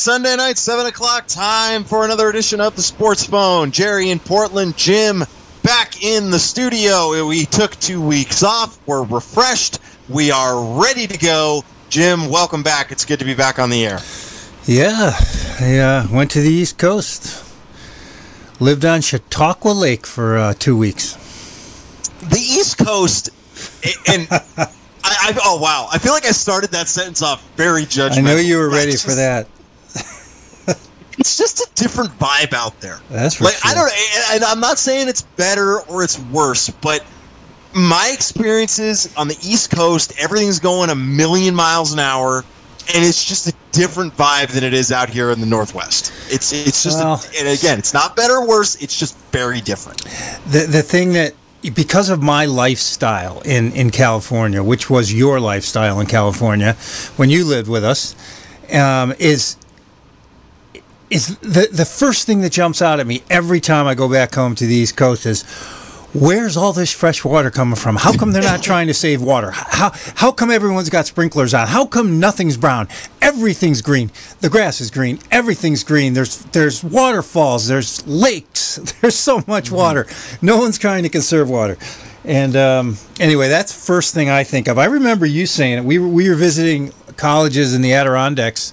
Sunday night, 7 o'clock, time for another edition of the Sports Phone. Jerry in Portland, Jim back in the studio. We took two weeks off. We're refreshed. We are ready to go. Jim, welcome back. It's good to be back on the air. Yeah, I uh, went to the East Coast. Lived on Chautauqua Lake for uh, two weeks. The East Coast, and I, I, oh wow, I feel like I started that sentence off very judgmental. I know you were ready It's for that. It's just a different vibe out there. That's for like sure. I don't, and I'm not saying it's better or it's worse, but my experiences on the East Coast, everything's going a million miles an hour, and it's just a different vibe than it is out here in the Northwest. It's it's just, Well- a, and again, it's not better or worse. It's just very different. the the thing that because of my lifestyle in in California, which was your lifestyle in California when you lived with us, um, is is the the first thing that jumps out at me every time I go back home to the East Coast is. Where's all this fresh water coming from? How come they're not trying to save water? How how come everyone's got sprinklers on? How come nothing's brown? Everything's green. The grass is green. Everything's green. There's there's waterfalls. There's lakes. There's so much water. No one's trying to conserve water. And um, anyway, that's first thing I think of. I remember you saying it. We were, we were visiting colleges in the Adirondacks,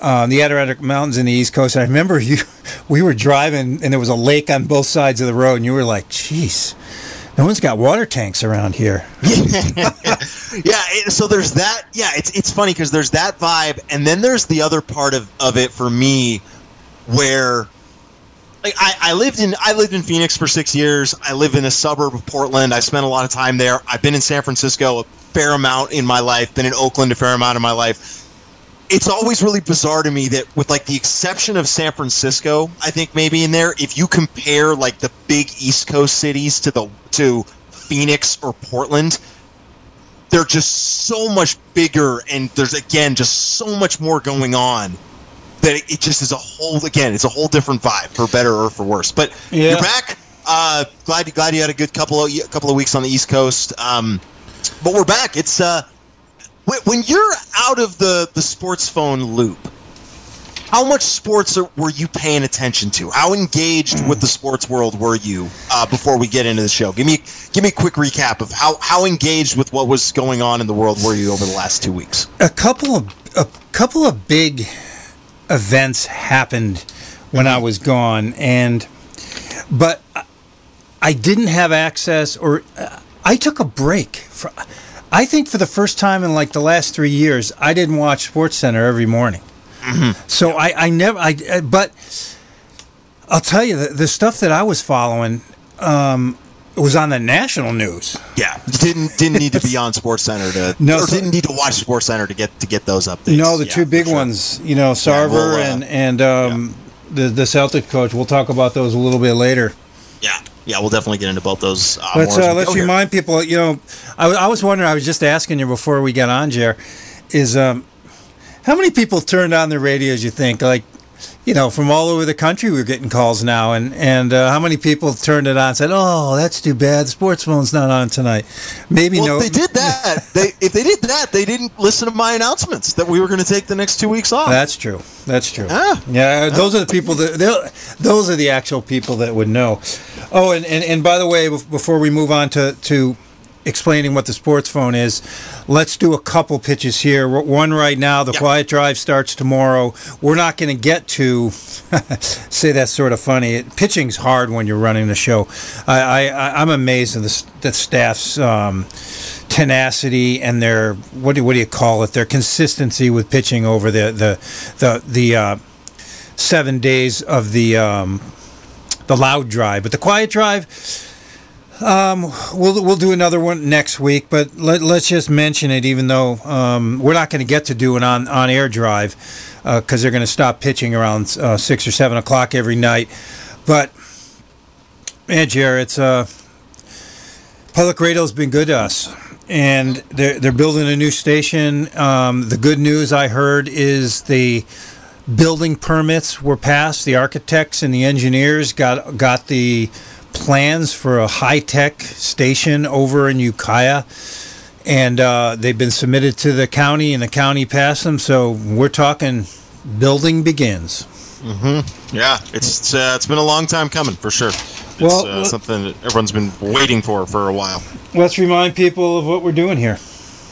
uh, the Adirondack Mountains in the East Coast. I remember you, we were driving and there was a lake on both sides of the road, and you were like, "Jeez." no one's got water tanks around here." yeah. So there's that. Yeah, it's it's funny because there's that vibe, and then there's the other part of, of it for me, where like I, I lived in I lived in Phoenix for six years. I live in a suburb of Portland. I spent a lot of time there. I've been in San Francisco a fair amount in my life. Been in Oakland a fair amount in my life. It's always really bizarre to me that, with like the exception of San Francisco, I think maybe in there, if you compare like the big East Coast cities to the to Phoenix or Portland, they're just so much bigger and there's again just so much more going on that it, it just is a whole again it's a whole different vibe for better or for worse. But Yeah. you're back. Uh glad glad you had a good couple of couple of weeks on the east coast. Um but we're back. It's uh when, you're out of the the sports phone loop how much sports are, were you paying attention to? How engaged with the sports world were you uh, before we get into the show? Give me give me a quick recap of how, how engaged with what was going on in the world were you over the last two weeks? a couple of a couple of big events happened when I was gone, and but I- didn't have access, or uh, I took a break. For, I think for the first time in like the last three years, I didn't watch Sports Center every morning. So I, I never, I, uh, but I'll tell you the, the stuff that I was following um, was on the national news. Yeah, didn't didn't need to be on Sports Center to No, or so- didn't need to watch Sports Center to get to get those updates. No, the Yeah, two big sure. ones, you know, Sarver we'll, uh, and and um, the the Celtic coach. We'll talk about those a little bit later. Yeah, yeah, we'll definitely get into both those. Uh, Let's uh, let's here. remind people. You know, I, was- I was wondering. I was just asking you before we got on, Jer, is um, how many people turned on the radios? You think like. You know, from all over the country, we're getting calls now, and and uh, how many people turned it on? and Said, "Oh, that's too bad. The sports phone's not on tonight." Maybe Well, no. if they did that, they if they did that, they didn't listen to my announcements that we were going to take the next two weeks off. That's true. That's true. Ah. Yeah, those are the people that those are the actual people that would know. Oh, and, and, and by the way, before we move on to to explaining what the sports phone is, let's do a couple pitches here. One right now, the Yep. quiet drive starts tomorrow. We're not going to get to say that's sort of funny. It, pitching's hard when you're running the show. I, I I'm amazed at the, the staff's. Um, tenacity and their what do what do you call it? Their consistency with pitching over the the the the uh, seven days of the um, the loud drive, but the quiet drive. Um, we'll we'll do another one next week, but let, let's just mention it, even though um, we're not going to get to do an on on air drive because they're going to stop pitching around uh, six or seven o'clock every night. But man, Jared, it's uh, public radio's been good to us, and they're they're building a new station. Um, the good news I heard is the building permits were passed. The architects and the engineers got got the plans for a high tech station over in Ukiah, and uh, they've been submitted to the county, and the county passed them. So we're talking building begins. Mm-hmm. Yeah, it's it's, uh, it's been a long time coming for sure. It's Well, uh, something that everyone's been waiting for for a while. Let's remind people of what we're doing here.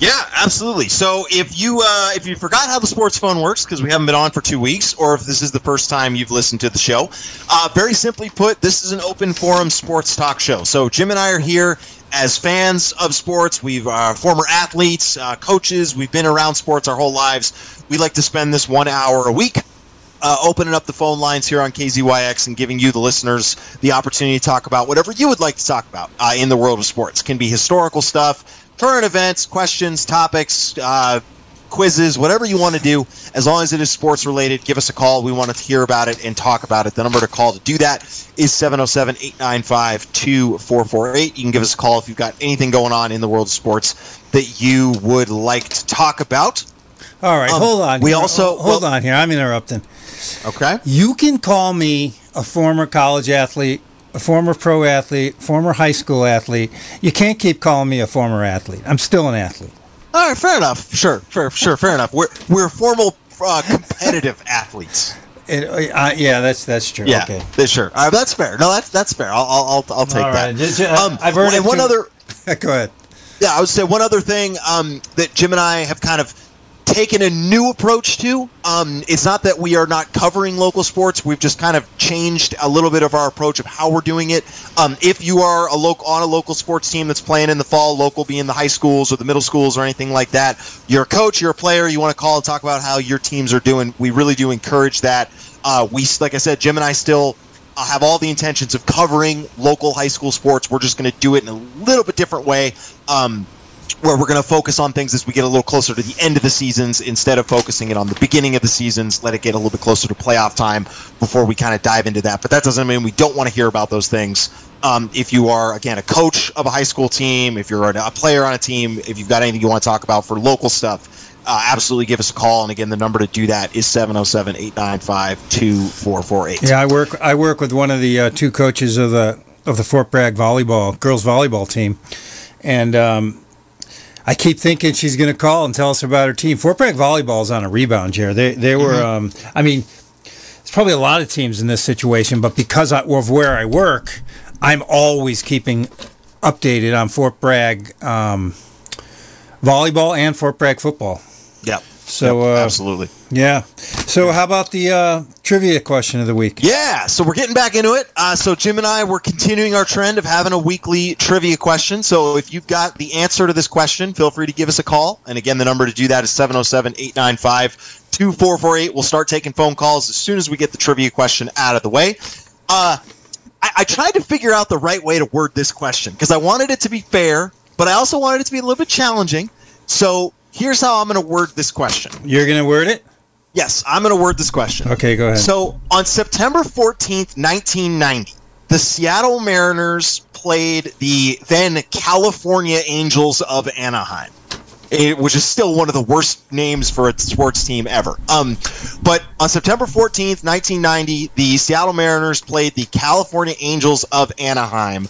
Yeah, absolutely. So if you uh, if you forgot how the sports phone works because we haven't been on for two weeks, or if this is the first time you've listened to the show, uh, very simply put, this is an open forum sports talk show. So Jim and I are here as fans of sports. We've uh, former athletes, uh, coaches. We've been around sports our whole lives. We like to spend this one hour a week uh, opening up the phone lines here on KZYX and giving you, the listeners, the opportunity to talk about whatever you would like to talk about uh, in the world of sports. Can be historical stuff, current events, questions, topics, uh, quizzes, whatever you want to do, as long as it is sports related. Give us a call. We want to hear about it and talk about it. The number to call to do that is 707 895 2448. You can give us a call if you've got anything going on in the world of sports that you would like to talk about. All right, Um, hold on. we here. also- hold well- on here. I'm interrupting. Okay? You can call me a former college athlete, a former pro athlete, former high school athlete. You can't keep calling me a former athlete. I'm still an athlete. All right, fair enough. Sure, fair, sure, fair enough. We're we're formal uh, competitive athletes. It, uh, yeah, that's that's true. Yeah, Okay. th- sure. All right, that's fair. No, that's that's fair. I'll I'll I'll, I'll take All that. right. Just- uh, I've heard and one too. other. Go ahead. Yeah, I would say one other thing um, that Jim and I have kind of taken a new approach to. Um, it's not that we are not covering local sports. We've just kind of changed a little bit of our approach of how we're doing it. Um, if you are a local on a local sports team that's playing in the fall, local being the high schools or the middle schools or anything like that, you're a coach, you're a player, you want to call and talk about how your teams are doing. We really do encourage that. Uh, we, like I said, Jim and I still uh, have all the intentions of covering local high school sports. We're just going to do it in a little bit different way. Um, where we're going to focus on things as we get a little closer to the end of the seasons instead of focusing it on the beginning of the seasons. Let it get a little bit closer to playoff time before we kind of dive into that. But that doesn't mean we don't want to hear about those things. Um, if you are, again, a coach of a high school team, if you're a player on a team, if you've got anything you want to talk about for local stuff, uh, absolutely give us a call. And again, the number to do that is 707 895 2448. Yeah, I work. I work with one of the uh, two coaches of the of the Fort Bragg volleyball girls volleyball team, and um, I keep thinking she's going to call and tell us about her team. Fort Bragg volleyball is on a rebound, Jared. They they were. Um, I mean, there's probably a lot of teams in this situation, but because I, of where I work, I'm always keeping updated on Fort Bragg um, volleyball and Fort Bragg football. Yep. So Yep, uh, absolutely. yeah. So how about the uh, trivia question of the week? Yeah, so we're getting back into it. Uh, so Jim and I, we're continuing our trend of having a weekly trivia question. So if you've got the answer to this question, feel free to give us a call. And again, the number to do that is 707-895-2448. We'll start taking phone calls as soon as we get the trivia question out of the way. Uh, I, I tried to figure out the right way to word this question because I wanted it to be fair, but I also wanted it to be a little bit challenging. So here's how I'm going to word this question. You're going to word it? Yes, I'm going to word this question. Okay, go ahead. So on September 14th, 1990, the Seattle Mariners played the then California Angels of Anaheim. Which is still one of the worst names for a sports team ever. Um, but on September 14th, 1990, the Seattle Mariners played the California Angels of Anaheim.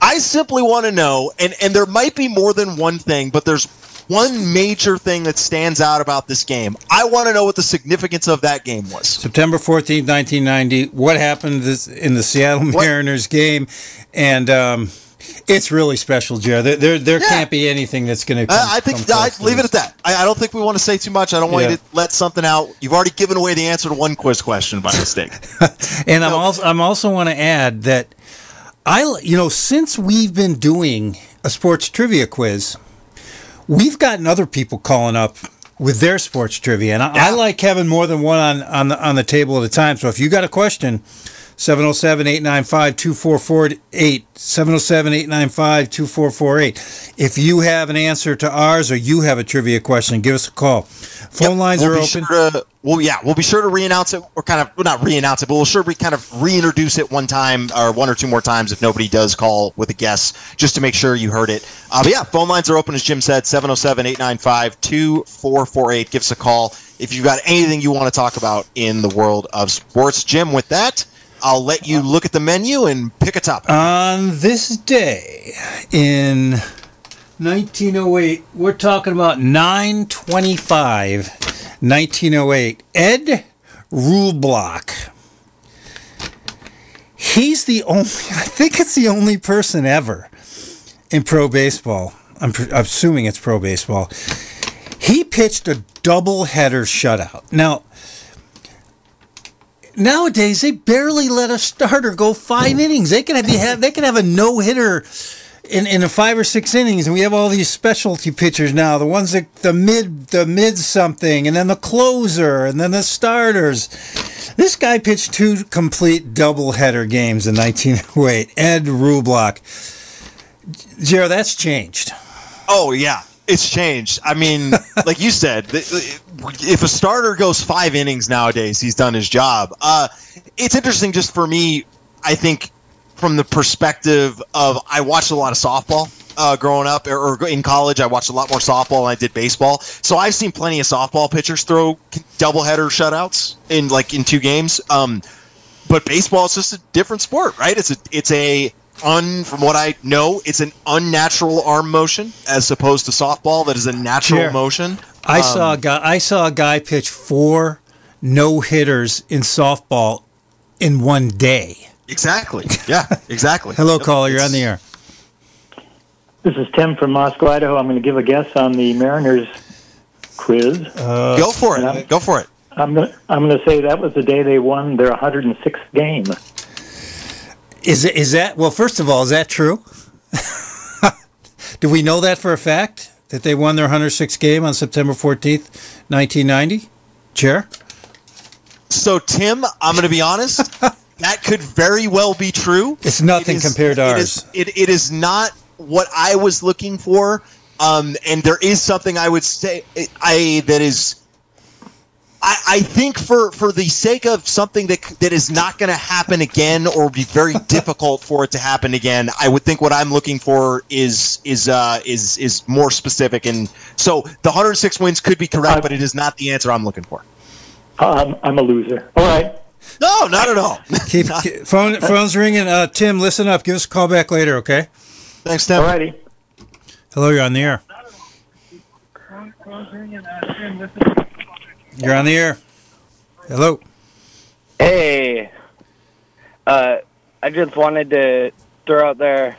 I simply want to know, and, and there might be more than one thing, but there's one major thing that stands out about this game. I want to know what the significance of that game was. September 14th, 1990. What happened in the Seattle What- Mariners game? And um, it's really special, Jared. There, there, there Yeah. can't be anything that's going to. I think I, leave it at that. I, I don't think we want to say too much. I don't want Yeah. you to let something out. You've already given away the answer to one quiz question by mistake. And I'm also I'm also want to add that I you know since we've been doing a sports trivia quiz, we've gotten other people calling up with their sports trivia, and I, I like having more than one on on the on the table at a time. So if you got a question. 707-895-2448 707-895-2448 if you have an answer to ours or you have a trivia question give us a call phone Yep, lines we'll are open Sure to, well, yeah, we'll be sure to re-announce it, or kind of well, not re-announce it, but we'll sure we kind of reintroduce it one time or one or two more times if nobody does call with a guess, just to make sure you heard it. Uh, but yeah, phone lines are open as Jim said, 707-895-2448. Give us a call if you've got anything you want to talk about in the world of sports. Jim, with that, I'll let you look at the menu and pick a topic. On this day in 1908, we're talking about 925, 1908. Ed Reulbach. He's the only, I think it's the only person ever in pro baseball. I'm, I'm assuming it's pro baseball. He pitched a double header shutout. Now, nowadays they barely let a starter go five innings. They can have they can have a no hitter in, in a five or six innings, and we have all these specialty pitchers now. The ones that the mid the mid something, and then the closer, and then the starters. This guy pitched two complete doubleheader games in 1908. Ed Reulbach. Jero, that's changed. Oh yeah, it's changed. I mean, like you said, if a starter goes five innings nowadays, he's done his job. Uh, it's interesting just for me. I think from the perspective of I watched a lot of softball uh, growing up, or, or, in college, I watched a lot more softball than I did baseball. So I've seen plenty of softball pitchers throw doubleheader shutouts in like in two games. Um, but baseball is just a different sport, right? It's a it's a un from what I know, it's an unnatural arm motion as opposed to softball that is a natural sure. motion. I um, saw a guy I saw a guy pitch four no hitters in softball in one day. Exactly. Yeah, exactly. Hello, yep. caller. You're on the air. This is Tim from Moscow, Idaho. I'm going to give a guess on the Mariners quiz. Uh, Go for it. Go for it. I'm going, to, I'm going to say that was the day they won their 106th game. Is it, is that well? First of all, is that true? Do we know that for a fact that they won their 106th game on September 14th, 1990? Chair. So, Tim, I'm going to be honest. that could very well be true. It's nothing it is, compared to it ours. Is, it, it is not what I was looking for. Um, and there is something I would say I that is. I, I think for, for the sake of something that that is not going to happen again or be very difficult for it to happen again, I would think what I'm looking for is is uh, is is more specific. And so the 106 wins could be correct, but it is not the answer I'm looking for. Um, I'm a loser. All right. No, not at all. keep, keep phone phone's ringing. Uh, Tim, listen up. Give us a call back later, okay? Thanks, Tim. Alrighty. Hello, you're on the air. You're on the air. Hello. Hey. Uh, I just wanted to throw out there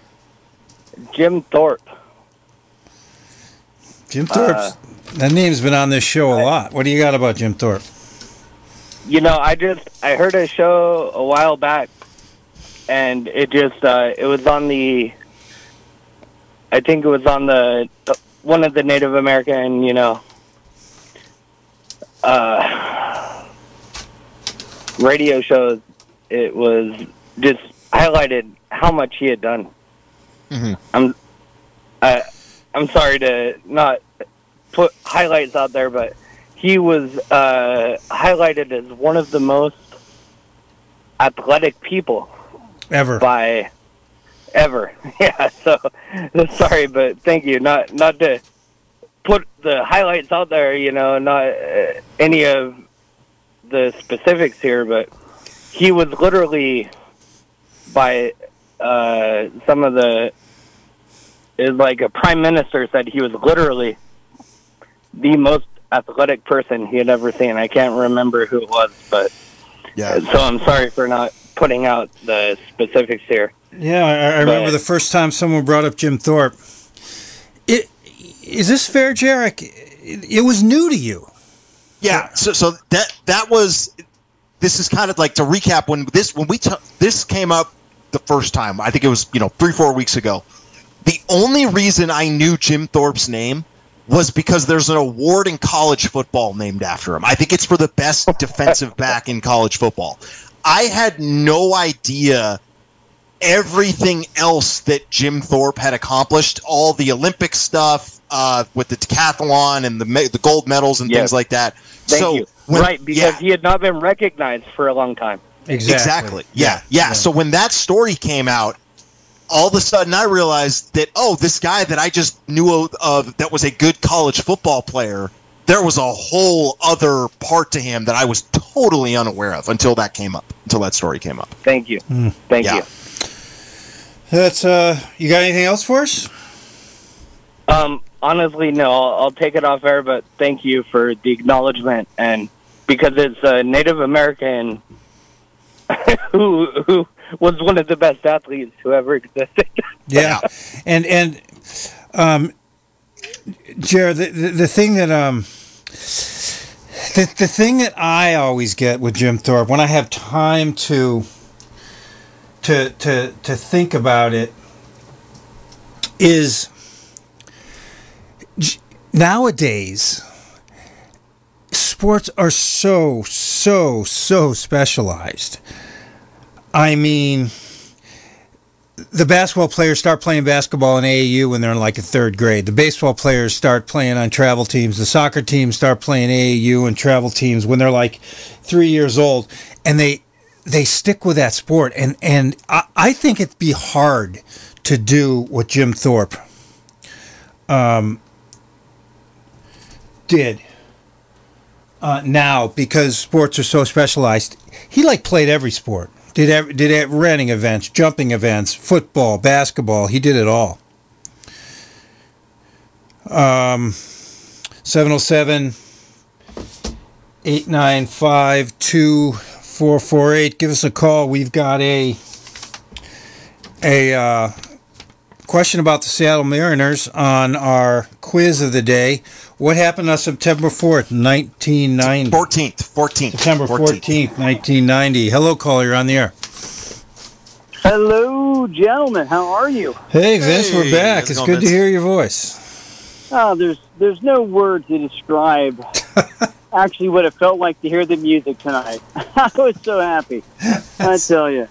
Jim Thorpe. Jim Thorpe. Uh, that name's been on this show a lot. What do you got about Jim Thorpe? You know, I just I heard a show a while back, and it just uh, it was on the. I think it was on the one of the Native American, you know, uh, radio shows. It was just highlighted how much he had done. Mm-hmm. I'm, I, I'm sorry to not put highlights out there, but he was uh, highlighted as one of the most athletic people ever by ever. Yeah. So sorry, but thank you. Not not to put the highlights out there. You know, not uh, any of the specifics here, but he was literally by uh, some of the is like a prime minister said he was literally the most athletic person he had ever seen. I can't remember who it was, but yeah. So I'm sorry for not putting out the specifics here. Yeah, I, I remember but, the first time someone brought up Jim Thorpe. Is this fair, Jarek? It, it was new to you. Yeah. So so that that was. This is kind of like to recap when this when we t- this came up the first time. I think it was you know three four weeks ago. The only reason I knew Jim Thorpe's name was because there's an award in college football named after him. I think it's for the best defensive back in college football. I had no idea everything else that Jim Thorpe had accomplished, all the Olympic stuff uh, with the decathlon and the the gold medals and yes. things like that. Thank so you. When, right, because yeah. he had not been recognized for a long time. Exactly. exactly. Yeah, yeah, yeah. So when that story came out, all of a sudden I realized that oh, this guy that I just knew of, of, that was a good college football player, there was a whole other part to him that I was totally unaware of until that came up, until that story came up. Thank you. Mm. Thank yeah. you. That's uh, you got anything else for us? Um, honestly, no. I'll, I'll take it off air, but thank you for the acknowledgement and because it's a Native American who who was one of the best athletes who ever existed. Yeah, and and um, Jared, the, the the thing that um. The, the thing that I always get with Jim Thorpe when I have time to to to to think about it is nowadays sports are so so so specialized. I mean, the basketball players start playing basketball in AAU when they're in like a third grade. The baseball players start playing on travel teams. The soccer teams start playing AAU and travel teams when they're like three years old, and they they stick with that sport. And and I, I think it'd be hard to do what Jim Thorpe um, did uh, now because sports are so specialized. He like played every sport. Did ev- did running events, jumping events, football, basketball. He did it all. Um, 707 895 2448. Give us a call. We've got a a uh, question about the Seattle Mariners on our quiz of the day. What happened on September 4th, 1990? 14th, 14th. September 14th, 1990. Hello, caller. You're on the air. Hello, gentlemen. How are you? Hey, Vince, we're back. It's going, good to hear your voice. Oh, there's there's no word to describe actually what it felt like to hear the music tonight. I was so happy. I tell you.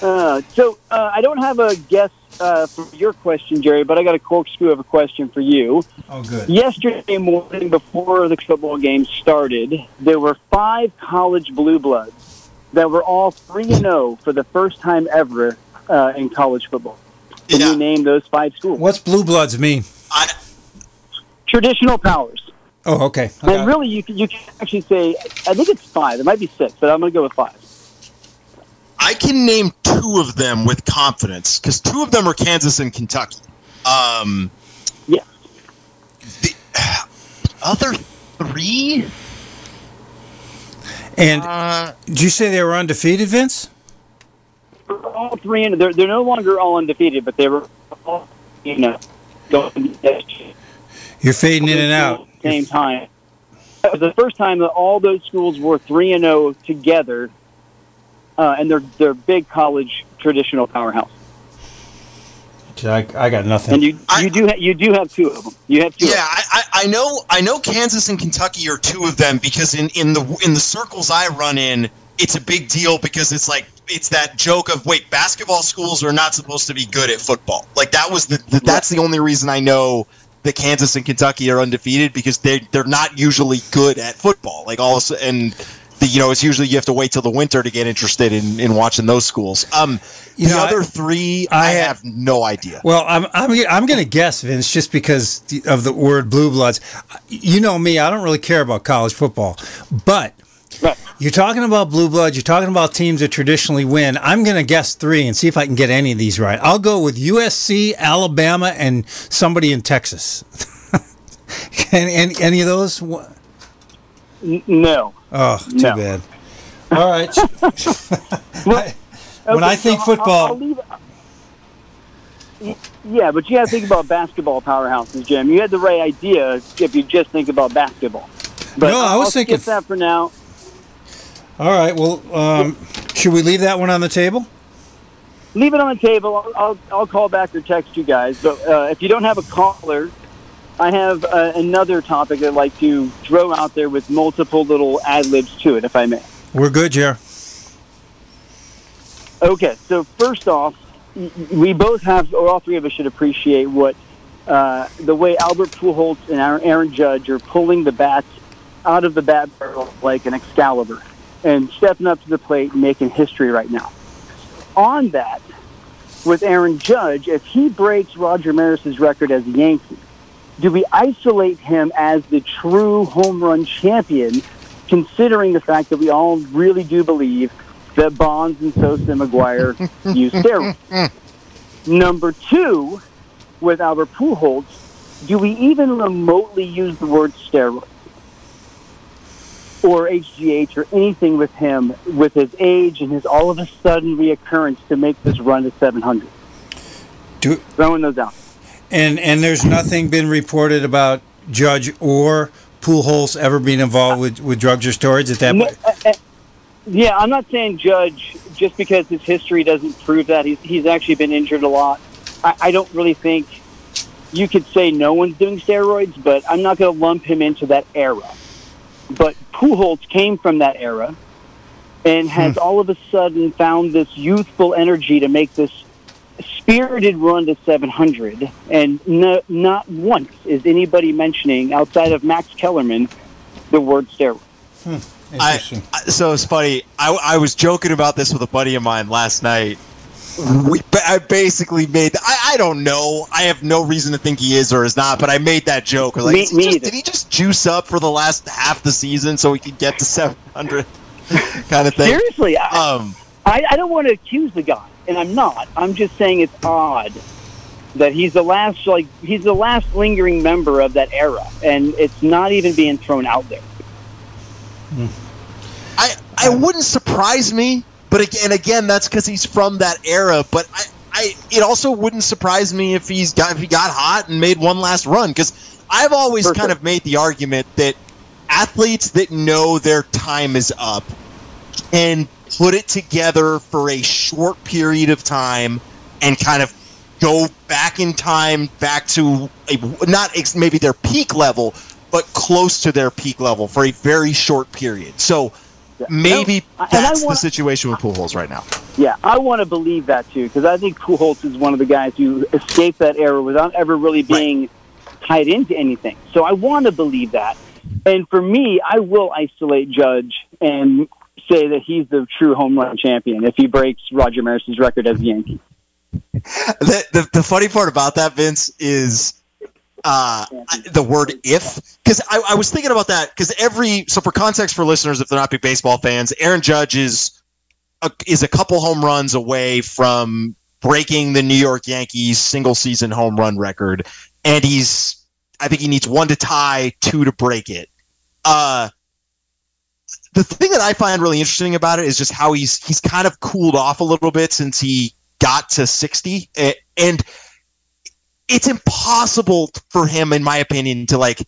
Uh, so uh, I don't have a guess uh, for your question, Jerry, but I got a corkscrew of a question for you. Oh, good. Yesterday morning, before the football game started, there were five college blue bloods that were all three and zero for the first time ever uh, in college football. Can Yeah. you name those five schools? What's Blue Bloods mean? I, Traditional powers. Oh, okay. I got And really, you can, you can actually say, I think it's five. It might be six, but I'm going to go with five. I can name two of them with confidence because two of them are Kansas and Kentucky. Um, Yeah. the other three? And Uh, did you say they were undefeated, Vince? They're all three, and they're, they're no longer all undefeated, but they were all, you know, going You're fading in and out. At the same time. It was the first time that all those schools were three and zero together, uh, and they're they're big college traditional powerhouse. I, I got nothing. And you I- you do ha- you do have two of them. You have two. of yeah, I, I, I know. I know Kansas and Kentucky are two of them because in, in the in the circles I run in, it's a big deal because it's like it's that joke of wait, basketball schools are not supposed to be good at football. Like that was the, the that's the only reason I know that Kansas and Kentucky are undefeated because they they're not usually good at football. Like all and the, you know it's usually you have to wait till the winter to get interested in, in watching those schools. Um, You the know, I- other three, I I, had- have no idea. Well, I'm I'm I'm going to guess Vince just because of the word blue bloods. You know me, I don't really care about college football, but Right. you're talking about blue bloods. You're talking about teams that traditionally win. I'm going to guess three and see if I can get any of these right. I'll go with USC, Alabama, and somebody in Texas. any, any any of those? No. Oh, too No. bad. All right. Well, When I think so I'll- football- I'll leave- Yeah, but you got to think about basketball powerhouses, Jim. You had the right idea if you just think about basketball. But No, I I'll- was I'll thinking- that for now. All right. Well, um, should we leave that one on the table? Leave it on the table. I'll, I'll, I'll call back or text you guys. But uh, if you don't have a caller, I have uh, another topic I'd like to throw out there with multiple little ad libs to it, if I may. We're good, Jer. Okay, so first off, we both have, or all three of us should appreciate what uh, the way Albert Pujols and Aaron Judge are pulling the bats out of the bat barrel like an Excalibur and stepping up to the plate and making history right now. On that, with Aaron Judge, if he breaks Roger Maris's record as a Yankee, do we isolate him as the true home run champion, considering the fact that we all really do believe that Bonds and Sosa and McGwire use steroids? Number two, with Albert Pujols, do we even remotely use the word steroid? Or HGH or anything with him with his age and his all of a sudden reoccurrence to make this run to 700. Do, Throwing those out. and and there's nothing been reported about Judge or Pujols ever being involved with, with drugs or steroids at that No, point. uh, uh, yeah, I'm not saying Judge just because his history doesn't prove that. He's he's actually been injured a lot. I, I don't really think you could say no one's doing steroids, but I'm not going to lump him into that era. But Pujols came from that era and hmm. has all of a sudden found this youthful energy to make this spirited run to 700. And no, not once is anybody mentioning, outside of Max Kellerman, the word steroid. Hmm, I, Interesting. I- so it's funny. I, I was joking about this with a buddy of mine last night. We I basically made. I, I don't know. I have no reason to think he is or is not, but I made that joke. Like, Me- me just- did he just juice up for the last half the season so he could get to seven hundred, kind of thing? Seriously, I, Um, I, I don't want to accuse the guy, and I'm not. I'm just saying it's odd that he's the last, like he's the last lingering member of that era, and it's not even being thrown out there. I I wouldn't surprise me, but again, again, that's because he's from that era. But I, I, it also wouldn't surprise me if he's got if he got hot and made one last run. Because I've always For kind of made the argument that athletes that know their time is up and put it together for a short period of time and kind of go back in time back to a, not ex- maybe their peak level but close to their peak level for a very short period so maybe No, and I that's the situation with Pujols right now Yeah, I want to believe that too, because I think Pujols is one of the guys who escaped that era without ever really being tied into anything. So I want to believe that. And for me, I will isolate Judge and say that he's the true home run champion if he breaks Roger Maris's record as a Yankee. the, the, the funny part about that vince is uh, the word if because I, I was thinking about that because every so for context for listeners if they're not big baseball fans aaron judge is a, is a couple home runs away from breaking the new york yankees single season home run record and he's i think he needs one to tie two to break it. Uh the thing that i find really interesting about it is just how he's he's kind of cooled off a little bit since he got to 60 a- and it's impossible for him in my opinion to like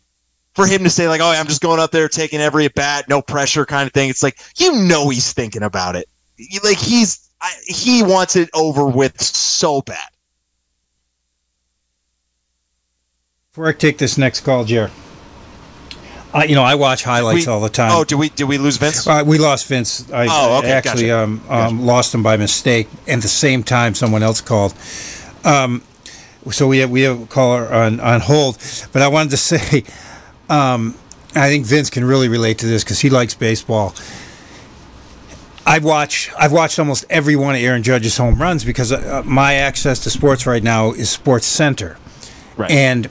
for him to say like oh i'm just going up there taking every at bat no pressure kind of thing it's like you know he's thinking about it like he's I, he wants it over with so bad Before I take this next call, Jer, I, you know I watch highlights We- all the time. oh did we did we lose vince Uh, we lost Vince. I, Oh, okay, I actually gotcha. um, um, lost him by mistake. At the same time, someone else called. Um, so we have we have a caller on on hold. But I wanted to say, um, I think Vince can really relate to this because he likes baseball. I watch. I've watched almost every one of Aaron Judge's home runs because uh, my access to sports right now is Sports Center, right and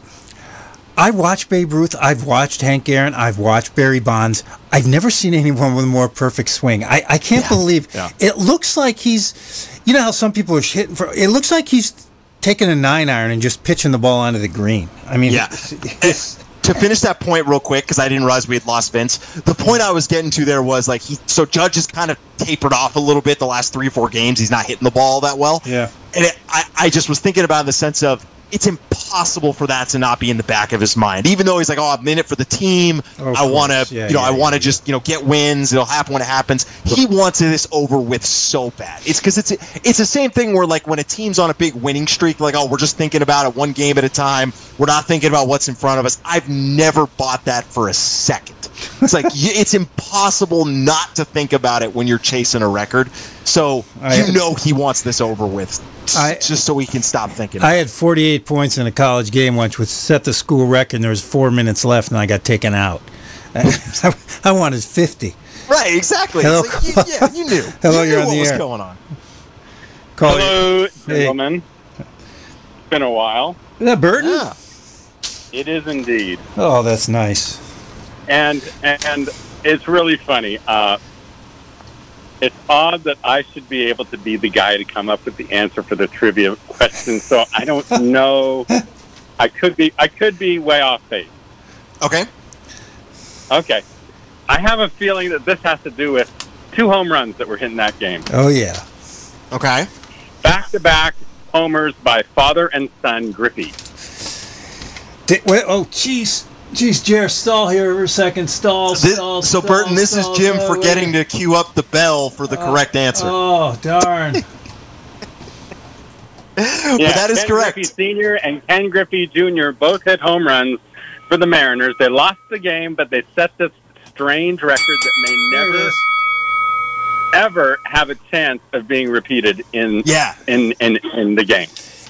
I watch Babe Ruth. I've watched Hank Aaron. I've watched Barry Bonds. I've never seen anyone with a more perfect swing. I, I can't believe yeah. it looks like he's. You know how some people are hitting for. It looks like he's taking a nine iron and just pitching the ball onto the green. I mean, Yeah. to finish that point real quick because I didn't realize we had lost Vince. The point I was getting to there was like he so Judge has kind of tapered off a little bit the last three or four games. He's not hitting the ball that well. yeah. And it, I, I just was thinking about in the sense of it's impossible for that to not be in the back of his mind. Even though he's like, oh, I'm in it for the team. Oh, I want to, Yeah, you know, yeah, I want to yeah. just, you know, get wins. It'll happen when it happens. He wants this over with so bad. It's because it's it's the same thing where like when a team's on a big winning streak, like oh, we're just thinking about it one game at a time. We're not thinking about what's in front of us. I've never bought that for a second. It's like it's impossible not to think about it when you're chasing a record. So I- you know he wants this over with, I- just so he can stop thinking. I had 48 points in a college game once, which set the school record. And there was four minutes left, and I got taken out. I, I wanted 50. right, exactly. Hello. Like, you, yeah, you knew. Hello, you you're on what the was air. going on. Call Hello, Hey. gentlemen. It's been a while. Is that Burton? Yeah. It is indeed, Oh, that's nice. and and it's really funny. Uh, it's odd that I should be able to be the guy to come up with the answer for the trivia question. So I don't know. I could be. I could be way off base. Okay. Okay. I have a feeling that this has to do with two home runs that were hit in that game. Oh yeah. Okay. Back to back homers by father and son Griffey. Di- wait, oh, jeez. Jeez, Jer, stall here for a second. Stall, This- stall, so stall, Burton, this is Jim stall, forgetting wait. to cue up the bell for the oh, correct answer. Oh, darn. but that is Ken correct. Griffey Sr. and Ken Griffey Jr. both hit home runs for the Mariners. They lost the game, but they set this strange record that may never ever have a chance of being repeated in Yeah. in, in, in the game.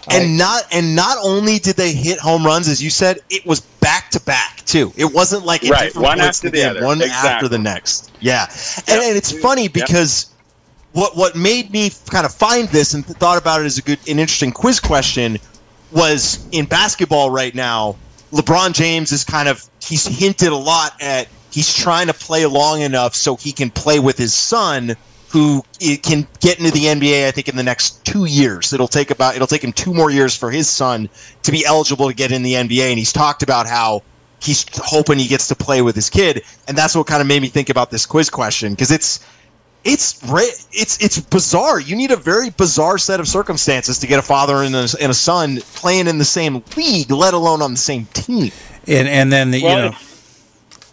And not and not only did they hit home runs, as you said, it was back to back too. It wasn't like Right, different one after the game, other. one Exactly. after the next. Yeah, and, Yep. and it's funny because what what made me kind of find this and thought about it as a good an interesting quiz question was in basketball right now. LeBron James is kind of he's hinted a lot at he's trying to play long enough so he can play with his son who can get into the NBA I think in the next 2 years. It'll take about it'll take him 2 more years for his son to be eligible to get in the NBA and he's talked about how he's hoping he gets to play with his kid and that's what kind of made me think about this quiz question because it's it's it's it's bizarre. You need a very bizarre set of circumstances to get a father and a, and a son playing in the same league, let alone on the same team. And and then the, Well, you know,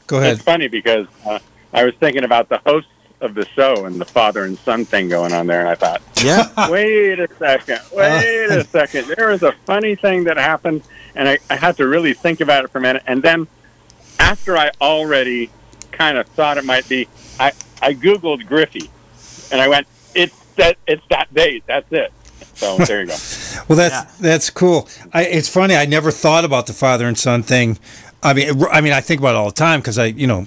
go ahead. It's funny because uh, I was thinking about the hosts of the show and the father and son thing going on there, and I thought, Yeah, wait a second, wait a uh. second. There was a funny thing that happened, and I, I had to really think about it for a minute. And then, after I already kind of thought it might be, I, I Googled Griffey, and I went, it's that it's that date. That's it. So there you go. Well, that's Yeah. that's cool. I, it's funny. I never thought about the father and son thing. I mean, I mean, I think about it all the time because I, you know,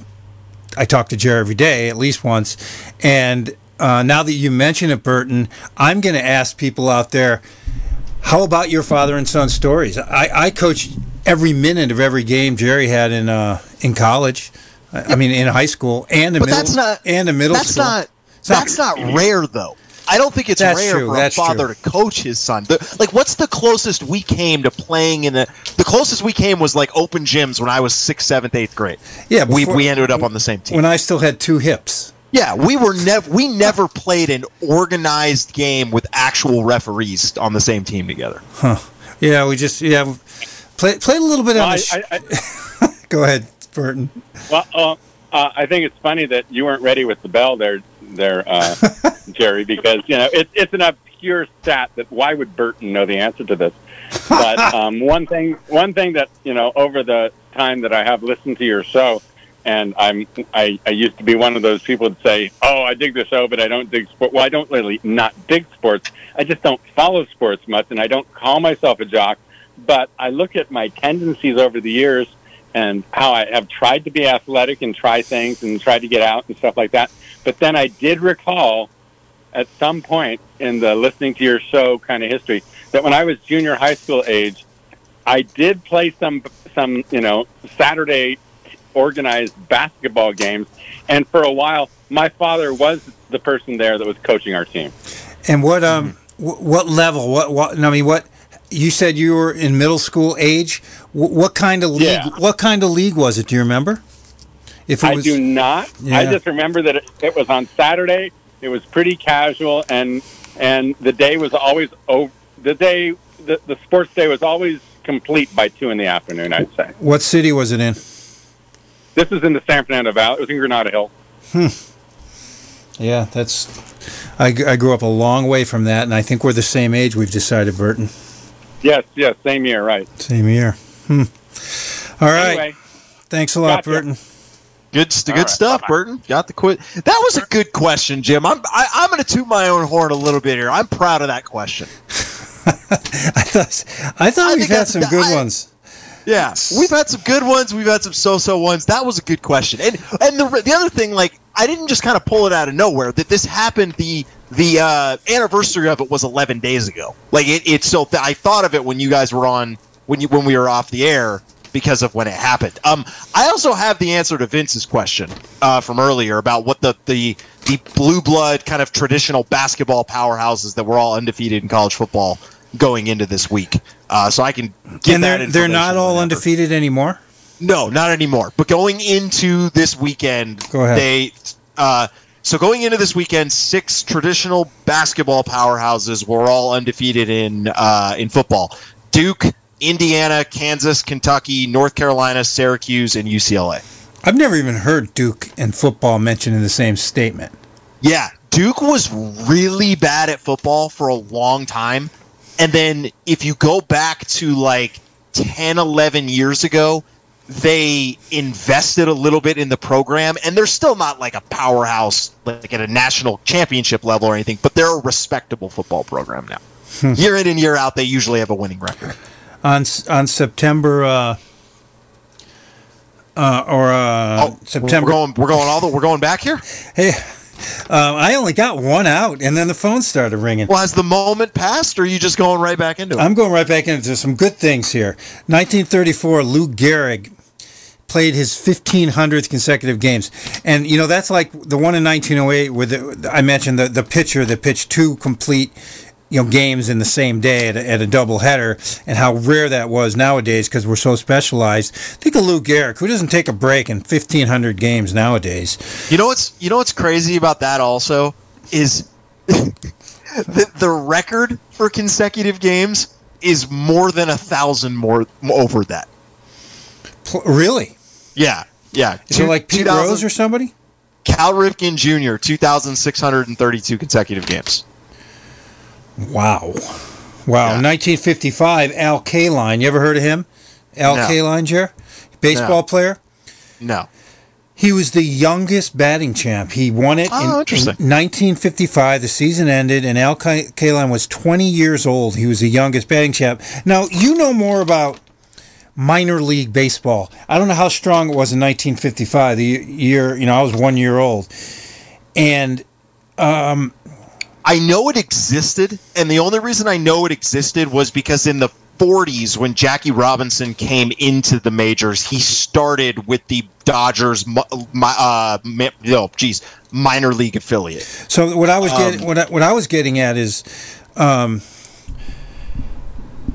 I talk to Jerry every day, at least once. And uh, now that you mention it, Burton, I'm going to ask people out there, how about your father and son stories? I, I coached every minute of every game Jerry had in uh, in college. I I mean, in high school and in but middle that's not and in middle that's school. not It's not- that's not rare though. I don't think it's That's rare true, for that's a father true. to coach his son. The, like, what's the closest we came to playing in the? The closest we came was like open gyms when I was sixth, seventh, eighth grade. Yeah, we before- we ended up on the same team. when I still had two hips. Yeah, we were never we never played an organized game with actual referees on the same team together. Huh. Yeah, we just yeah play played a little bit Well, on I, the. Sh- I, I, Go ahead, Burton. Well, uh, uh, I think it's funny that you weren't ready with the bell there, there, uh, Jerry, because you know it's it's an obscure stat that why would Burton know the answer to this? But um, one thing, one thing that you know over the time that I have listened to your show, and I'm I, I used to be one of those people that say, "Oh, I dig the show, but I don't dig sport." Well, I don't really not dig sports. I just don't follow sports much, and I don't call myself a jock. But I look at my tendencies over the years and how I have tried to be athletic and try things and try to get out and stuff like that. But then I did recall at some point in the listening to your show kind of history that when I was junior high school age, I did play some some you know Saturday organized basketball games, and for a while my father was the person there that was coaching our team. And what um wh- what level? What what? I mean, what you said you were in middle school age. Wh- what kind of league? Yeah. What kind of league was it? Do you remember? If it I do not. I just remember that it, it was on Saturday. It was pretty casual, and and the day was always over. The day, the, the sports day was always complete by two in the afternoon. I'd say what city was it in? this was in the San Fernando Valley. It was in Granada Hill. Hmm. Yeah, that's. I, I grew up a long way from that, and I think we're the same age. We've decided, Burton. Yes, yes, same year, right? Same year. Hmm. All right. Anyway, Thanks a lot, Gotcha. Burton. Good, st- good right, stuff, bye-bye. Burton. Got the quit. That was a good question, Jim. I'm I, I'm going to toot my own horn a little bit here. I'm proud of that question. I thought I thought I we've think had that's- some good I- ones. Yeah, we've had some good ones. We've had some so-so ones. That was a good question. And and the the other thing, like I didn't just kind of pull it out of nowhere. That this happened. The the uh, anniversary of it was 11 days ago. Like it, it's so th- I thought of it when you guys were on when you when we were off the air because of when it happened. Um, I also have the answer to Vince's question uh, from earlier about what the the the blue blood kind of traditional basketball powerhouses that were all undefeated in college football going into this week. Uh, so I can give and they're they're not all whenever. undefeated anymore. No, not anymore. But going into this weekend, Go ahead. they uh, so going into this weekend, six traditional basketball powerhouses were all undefeated in uh, in football: Duke, Indiana, Kansas, Kentucky, North Carolina, Syracuse, and UCLA. I've never even heard Duke and football mentioned in the same statement. Yeah, Duke was really bad at football for a long time. And then if you go back to like 10, 11 years ago, they invested a little bit in the program. And they're still not like a powerhouse, like at a national championship level or anything, but they're a respectable football program now. year in and year out, they usually have a winning record. On on September uh, uh, or uh, Oh, September. We're going, we're going all the, we're going back here. Hey, um, I only got one out, and then the phone started ringing. Well, has the moment passed, or are you just going right back into it? I'm going right back into some good things here. 1934, Lou Gehrig played his 1500th consecutive games, and you know that's like the one in 1908 where the, I mentioned the the pitcher that pitched two complete. You know, games in the same day at a, at a doubleheader, and how rare that was nowadays because we're so specialized. Think of Lou Gehrig, who doesn't take a break in 1,500 games nowadays. You know what's you know what's crazy about that also is the the record for consecutive games is more than a thousand more over that. Pl- really? Yeah, yeah. Is it like Pete Rose or somebody? Cal Ripken Jr. two thousand six hundred and thirty two consecutive games. Wow. Wow. Yeah. 1955, Al Kaline. You ever heard of him? Al No. Kaline, Jer? Baseball No. player? No, He was the youngest batting champ. He won it Oh, in, in 1955. The season ended, and Al Kaline was 20 years old. He was the youngest batting champ. Now, you know more about minor league baseball. I don't know how strong it was in 1955, the year, you know, I was one year old. And I know it existed, and the only reason I know it existed was because in the 40s, when Jackie Robinson came into the majors, he started with the Dodgers, mi- uh, geez, minor league affiliate. So what I was Um, getting, what I, what I was getting at is, um,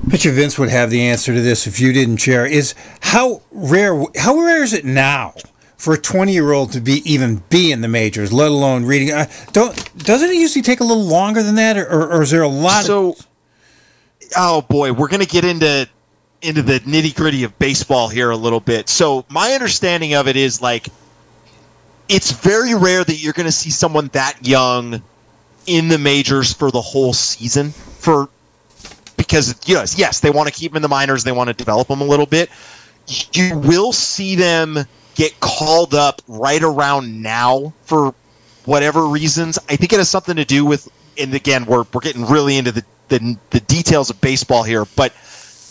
bet you Vince would have the answer to this if you didn't share. Is how rare, how rare is it now for a twenty-year-old to be even be in the majors, let alone reading? Uh, don't doesn't it usually take a little longer than that, or, or, or is there a lot? of, So, oh boy, we're gonna get into into the nitty gritty of baseball here a little bit. So, my understanding of it is like it's very rare that you're gonna see someone that young in the majors for the whole season for because yes, yes, they want to keep them in the minors, they want to develop them a little bit. You will see them get called up right around now for whatever reasons. I think it has something to do with, and again, we're we're getting really into the the, the details of baseball here, but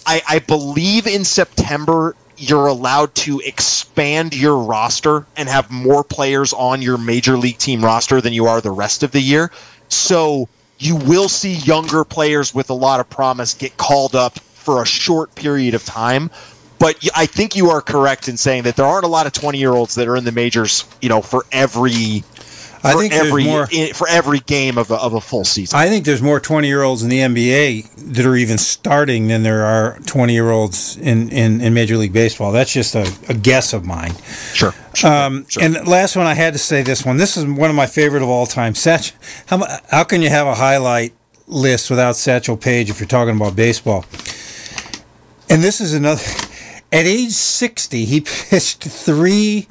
I, I believe in September you're allowed to expand your roster and have more players on your major league team roster than you are the rest of the year. So you will see younger players with a lot of promise get called up for a short period of time. But I think you are correct in saying that there aren't a lot of 20 year olds that are in the majors, you know, for every I think every more- i- for every game of a, of a full season. I think there's more 20 year olds in the NBA that are even starting than there are 20 year olds in, in, in Major League Baseball. That's just a, a guess of mine. sure. Sure, Um, And last one, I had to say this one. This is one of my favorite of all time. Satch, how, how can you have a highlight list without Satchel Paige if you're talking about baseball? And this is another. At age 60, he pitched three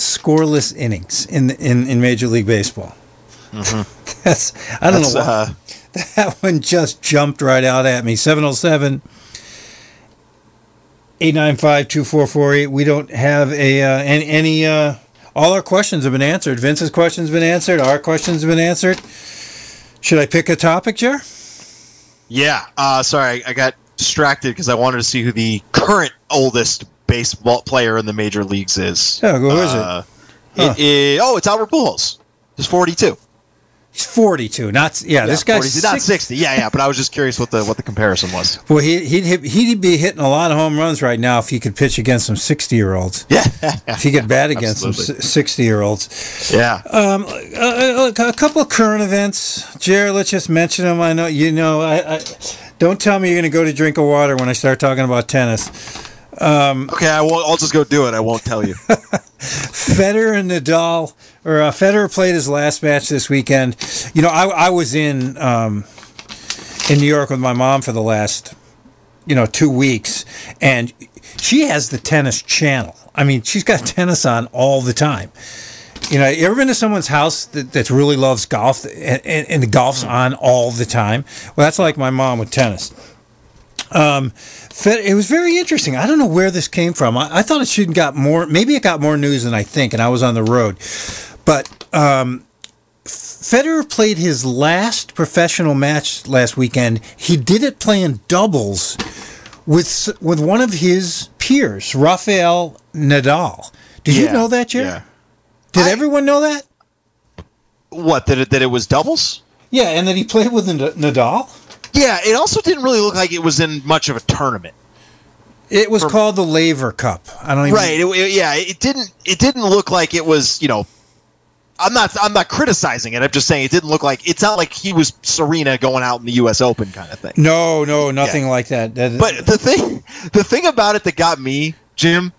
scoreless innings in in, in Major League Baseball. That's I don't That's, know why uh, that one just jumped right out at me. 707 895 2448. We don't have a uh, any, any uh, all our questions have been answered. Vince's questions have been answered. Our questions have been answered. Should I pick a topic, Jer? Yeah. Uh, sorry, I got distracted because I wanted to see who the current oldest baseball player in the major leagues is. Yeah, who is it? Uh, Huh. it is- oh, it's Albert Pujols. He's 42. He's 42. Not yeah. this guy's 42, not 60. Yeah, yeah. But I was just curious what the what the comparison was. Well, he, he'd he'd be hitting a lot of home runs right now if he could pitch against some 60 year olds. Yeah. If he could bat against some 60 year olds. yeah. Um, uh, uh, a couple of current events, Jared. Let's just mention them. I know you know. I, I don't tell me you're going to go to drink of water when I start talking about tennis. Okay, I won't. I'll just go do it. I won't tell you. Federer and Nadal, or uh, Federer played his last match this weekend. You know, I, I was in um, in New York with my mom for the last, you know, two weeks, and she has the tennis channel. I mean, she's got tennis on all the time. You know, you ever been to someone's house that, that really loves golf and, and, and the golf's on all the time? Well, that's like my mom with tennis. Um, Fed- it was very interesting. I don't know where this came from. I, I thought it should got more. Maybe it got more news than I think, and I was on the road. But um, Federer played his last professional match last weekend. He did it playing doubles with with one of his peers, Rafael Nadal. Did you know that, Jerry? yeah. Did I- everyone know that? What? That it, that it was doubles? Yeah, and that he played with Nadal. Yeah. It also didn't really look like it was in much of a tournament. It was For- called the Laver Cup. I don't even. Right. It, it- yeah. It didn't. It didn't look like it was. You know. I'm not. I'm not criticizing it. I'm just saying it didn't look like. It's not like he was Serena going out in the U.S. Open kind of thing. No, no, nothing like that. That- But the thing, the thing about it that got me, Jim,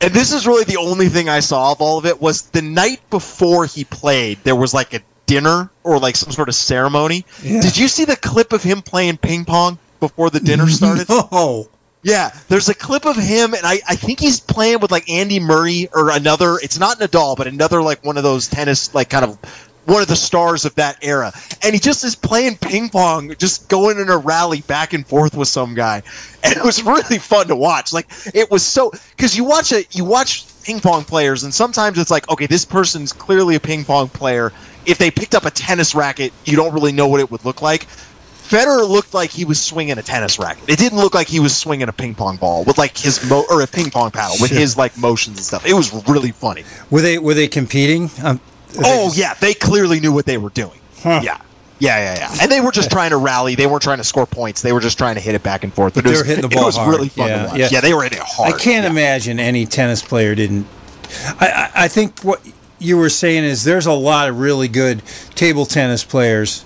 and this is really the only thing I saw of all of it was the night before he played. There was like a dinner or like some sort of ceremony. Yeah. Did you see the clip of him playing ping pong before the dinner started? No. Yeah, there's a clip of him, and I, I think he's playing with like Andy Murray or another. It's not Nadal, but another like one of those tennis like kind of one of the stars of that era, and he just is playing ping pong, just going in a rally back and forth with some guy, and it was really fun to watch. Like it was so because you watch it, you watch ping pong players, and sometimes it's like okay, this person's clearly a ping pong player. If they picked up a tennis racket, you don't really know what it would look like. Federer looked like he was swinging a tennis racket. It didn't look like he was swinging a ping pong ball with like his mo or a ping pong paddle with Sure. his like motions and stuff. It was really funny. Were they were they competing? Um, Oh yeah, they clearly knew what they were doing. Huh. Yeah. Yeah, yeah, yeah. And they were just trying to rally. They weren't trying to score points. They were just trying to hit it back and forth. But They was, were hitting the it ball was hard. really fun Yeah, to watch. yeah. Yeah. they were hitting it hard. I can't Yeah. imagine any tennis player didn't. I, I I think what you were saying is there's a lot of really good table tennis players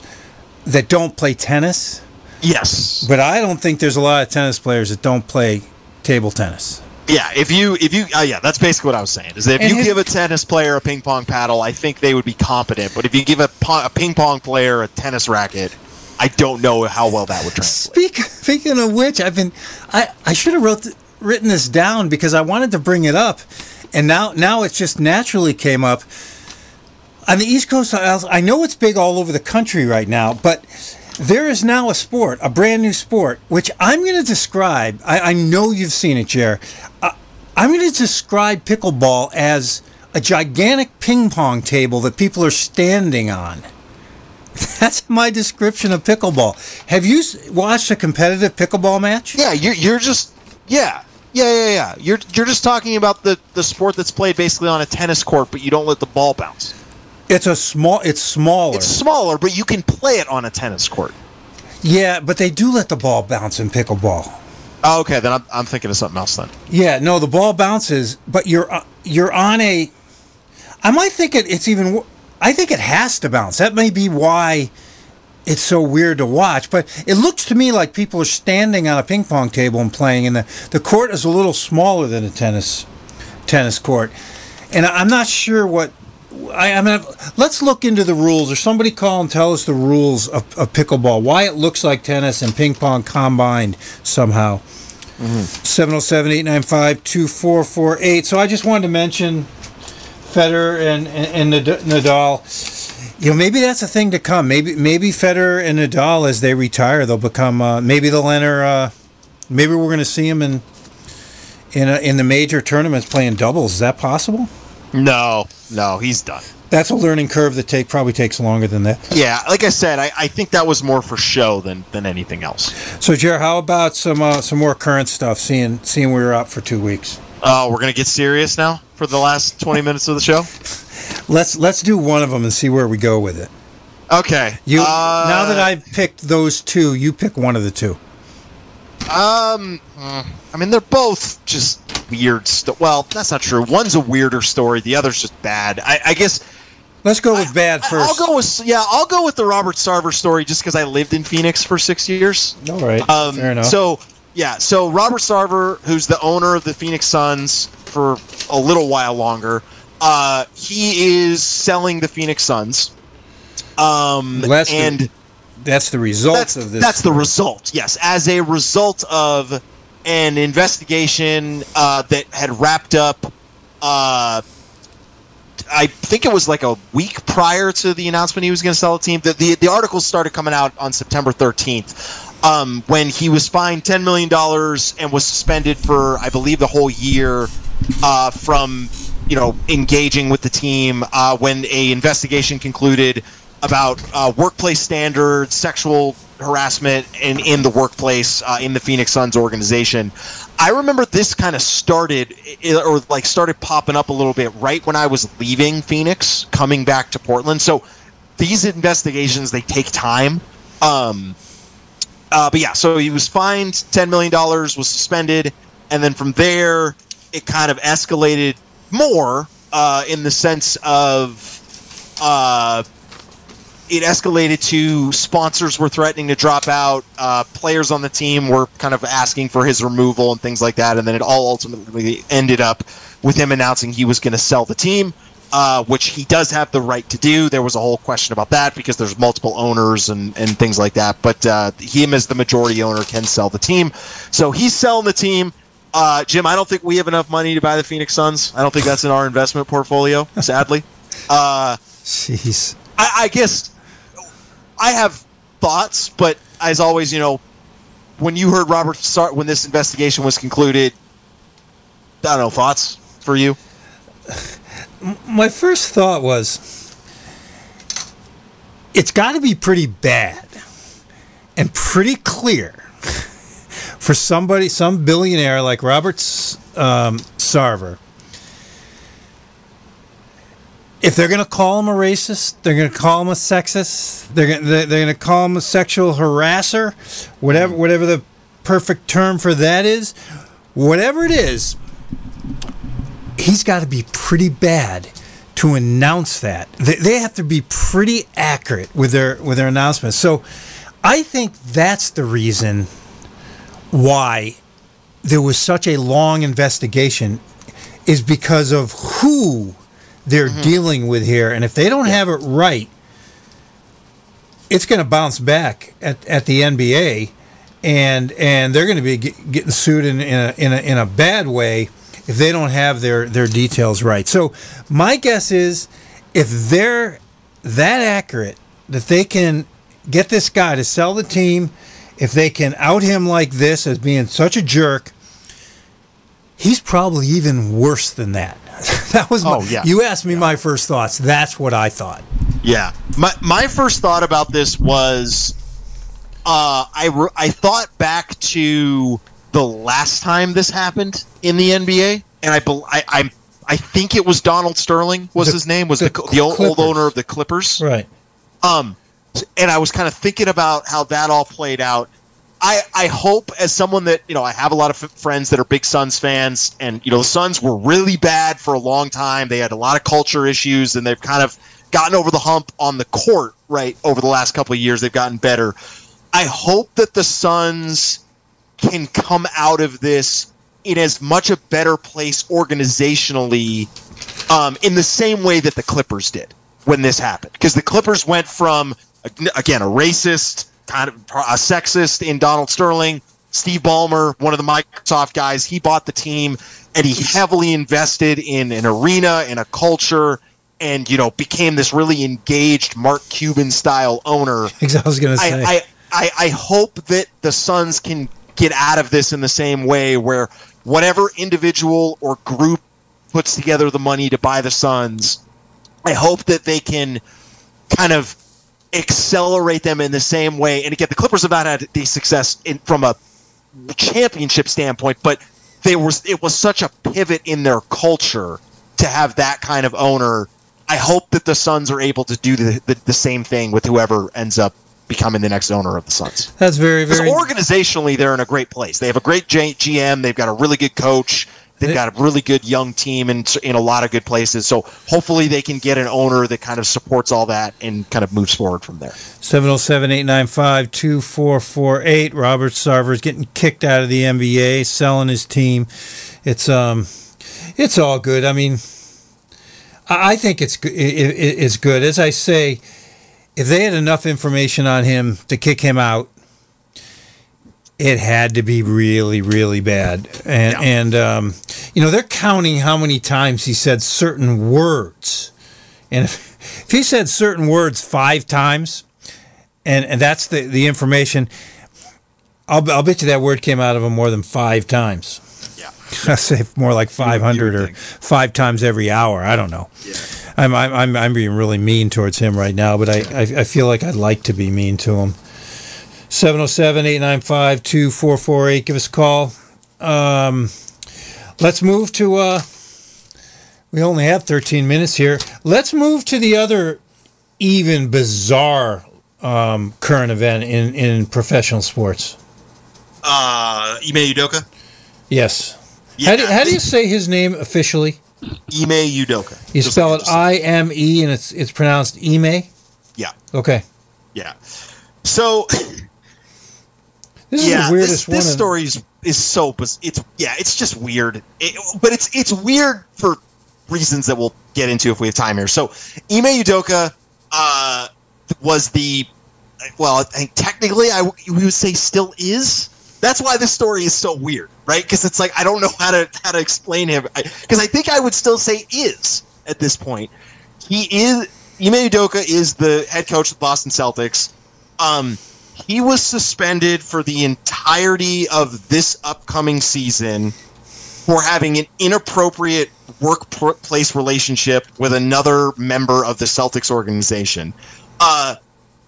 that don't play tennis, Yes. but I don't think there's a lot of tennis players that don't play table tennis. Yeah, if you if you uh, yeah, that's basically what I was saying. Is that if And you his- give a tennis player a ping pong paddle, I think they would be competent. But if you give a, a ping pong player a tennis racket, I don't know how well that would translate. Speak, speaking of which, I've been I, I should have wrote th- written this down because I wanted to bring it up, and now now it just naturally came up. On the East Coast, I know it's big all over the country right now, but there is now a sport, a brand new sport, which I'm going to describe. I, I know you've seen it, Jer. Uh, I'm going to describe pickleball as a gigantic ping pong table that people are standing on. That's my description of pickleball. Have you watched a competitive pickleball match? Yeah, you're you're just yeah. Yeah, yeah, yeah. You're you're just talking about the, the sport that's played basically on a tennis court, but you don't let the ball bounce. It's a small. It's smaller. It's smaller, but you can play it on a tennis court. yeah, but they do let the ball bounce in pickleball. Oh, okay, then I'm, I'm thinking of something else then. Yeah, no, the ball bounces, but you're uh, you're on a. I might think it, it's even. I think it has to bounce. That may be why it's so weird to watch. But it looks to me like people are standing on a ping pong table and playing, and the the court is a little smaller than a tennis tennis court. And I'm not sure what. I, I mean, let's look into the rules, or somebody call and tell us the rules of, of pickleball. Why it looks like tennis and ping pong combined somehow. 707 895 2448. So I just wanted to mention Federer and, and, and Nadal. You know, maybe that's a thing to come. Maybe maybe Federer and Nadal, as they retire, they'll become. Uh, maybe they'll enter. Uh, maybe we're going to see them in in a, in the major tournaments playing doubles. Is that possible? No, no, he's done. That's a learning curve that take probably takes longer than that. Yeah, like I said, I, I think that was more for show than than anything else. So, Jer, how about some uh, some more current stuff? Seeing seeing we were out for two weeks. Oh, we're gonna get serious now for the last twenty minutes of the show. Let's let's do one of them and see where we go with it. Okay. You uh, now that I've picked those two, you pick one of the two. Um, I mean, they're both just weird. Sto- well, that's not true. One's a weirder story. The other's just bad. I, I guess Let's go with bad 1st I'll go with yeah. I'll go with the Robert Sarver story just because I lived in Phoenix for six years. All right, Um, fair enough. So Yeah, so Robert Sarver, who's the owner of the Phoenix Suns for a little while longer, uh, he is selling the Phoenix Suns. Um, Well, that's the- and That's the result that's of this. that's the result. Yes, as a result of an investigation uh, that had wrapped up. Uh, I think it was like a week prior to the announcement he was going to sell the team. The, the the articles started coming out on September 13th, um, when he was fined 10 million dollars and was suspended for I believe the whole year uh, from you know engaging with the team. Uh, when a investigation concluded about uh, workplace standards, sexual harassment in, in the workplace uh, in the Phoenix Suns organization. I remember this kind of started or like started popping up a little bit right when I was leaving Phoenix, coming back to Portland. So these investigations they take time. Um, uh, but yeah, so he was fined ten million dollars, was suspended, and then from there it kind of escalated more uh, in the sense of uh, it escalated to sponsors were threatening to drop out, uh, players on the team were kind of asking for his removal and things like that, and then it all ultimately ended up with him announcing he was going to sell the team. Uh, which he does have the right to do. There was a whole question about that because there's multiple owners and, and things like that. But uh, him as the majority owner can sell the team. So he's selling the team. Uh, Jim, I don't think we have enough money to buy the Phoenix Suns. I don't think that's in our investment portfolio, sadly. Uh, Jeez. I, I guess I have thoughts, but as always, you know, when you heard Robert start when this investigation was concluded, I don't know thoughts for you. My first thought was it's got to be pretty bad and pretty clear for somebody, some billionaire like Robert um, Sarver. If they're going to call him a racist, they're going to call him a sexist, they're going they're going to call him a sexual harasser, whatever whatever the perfect term for that is, whatever it is, he's got to be pretty bad to announce that. They, they have to be pretty accurate with their with their announcements. So I think that's the reason why there was such a long investigation is because of who they're mm-hmm. dealing with here. And if they don't have it right, it's going to bounce back at, at the NBA, and and they're going to be get, getting sued in, in, a, in, a, in a bad way if they don't have their, their details right. So my guess is if they're that accurate that they can get this guy to sell the team, if they can out him like this as being such a jerk, he's probably even worse than that. that was my, Oh, yeah. you asked me my first thoughts. That's what I thought. Yeah. My my first thought about this was uh I re- I thought back to the last time this happened in the NBA and I bel I I, I think it was Donald Sterling was The- his name was the the the, old, old owner of the Clippers. Right. Um, and I was kind of thinking about how that all played out. I, I hope, as someone that you know, I have a lot of f- friends that are big Suns fans, and you know, the Suns were really bad for a long time. They had a lot of culture issues, and they've kind of gotten over the hump on the court. Right over the last couple of years, they've gotten better. I hope that the Suns can come out of this in as much a better place organizationally, um, in the same way that the Clippers did when this happened. Because the Clippers went from again a racist, kind of a sexist in Donald Sterling, Steve Ballmer, one of the Microsoft guys. He bought the team and he heavily invested in an arena and a culture. And you know, became this really engaged Mark Cuban style owner. I was going to say. I, I, I, I hope that the Suns can get out of this in the same way where whatever individual or group puts together the money to buy the Suns, I hope that they can kind of accelerate them in the same way. And again, the Clippers have not had the success in, from a championship standpoint, but they were it was such a pivot in their culture to have that kind of owner. I hope that the Suns are able to do the, the, the same thing with whoever ends up becoming the next owner of the Suns. That's very, very. organizationally, they're in a great place. They have a great GM. They've got a really good coach, They've got a really good young team in in a lot of good places. So hopefully they can get an owner that kind of supports all that and kind of moves forward from there. 707 895 2448. Robert Sarver's getting kicked out of the NBA, selling his team. It's um, it's all good. I mean, I I think it's go- i- i- it's good. As I say, if they had enough information on him to kick him out, it had to be really, really bad. And Yeah. and um, you know they're counting how many times he said certain words, and if, if he said certain words five times, and and that's the the information. I'll I'll bet you that word came out of him more than five times. Yeah. I say more like five hundred or five times every hour. I don't know. I'm, I'm I'm I'm being really mean towards him right now, but I I, I feel like I'd like to be mean to him. 707-895-2448. Give us a call. Um, let's move to. Uh, we only have 13 minutes here. Let's move to the other even bizarre um, current event in, in professional sports. Uh, Ime Udoka. Yes. Yeah, how, do, how do you say his name officially? Ime Udoka? You Just spell like it I M E and it's it's pronounced Ime. Yeah, Okay. yeah. So This is yeah, the weirdest this, this one. story is, is so biz- it's yeah, it's just weird. It, but it's it's weird for reasons that we'll get into if we have time here. So, Ime Udoka uh, was the well, I think technically I w- we would say still is. That's why this story is so weird, right? Because it's like I don't know how to how to explain him. Because I, think I would still say is at this point. He is Ime Udoka is the head coach of the Boston Celtics. Um, he was suspended for the entirety of this upcoming season for having an inappropriate workplace relationship with another member of the Celtics organization. Uh,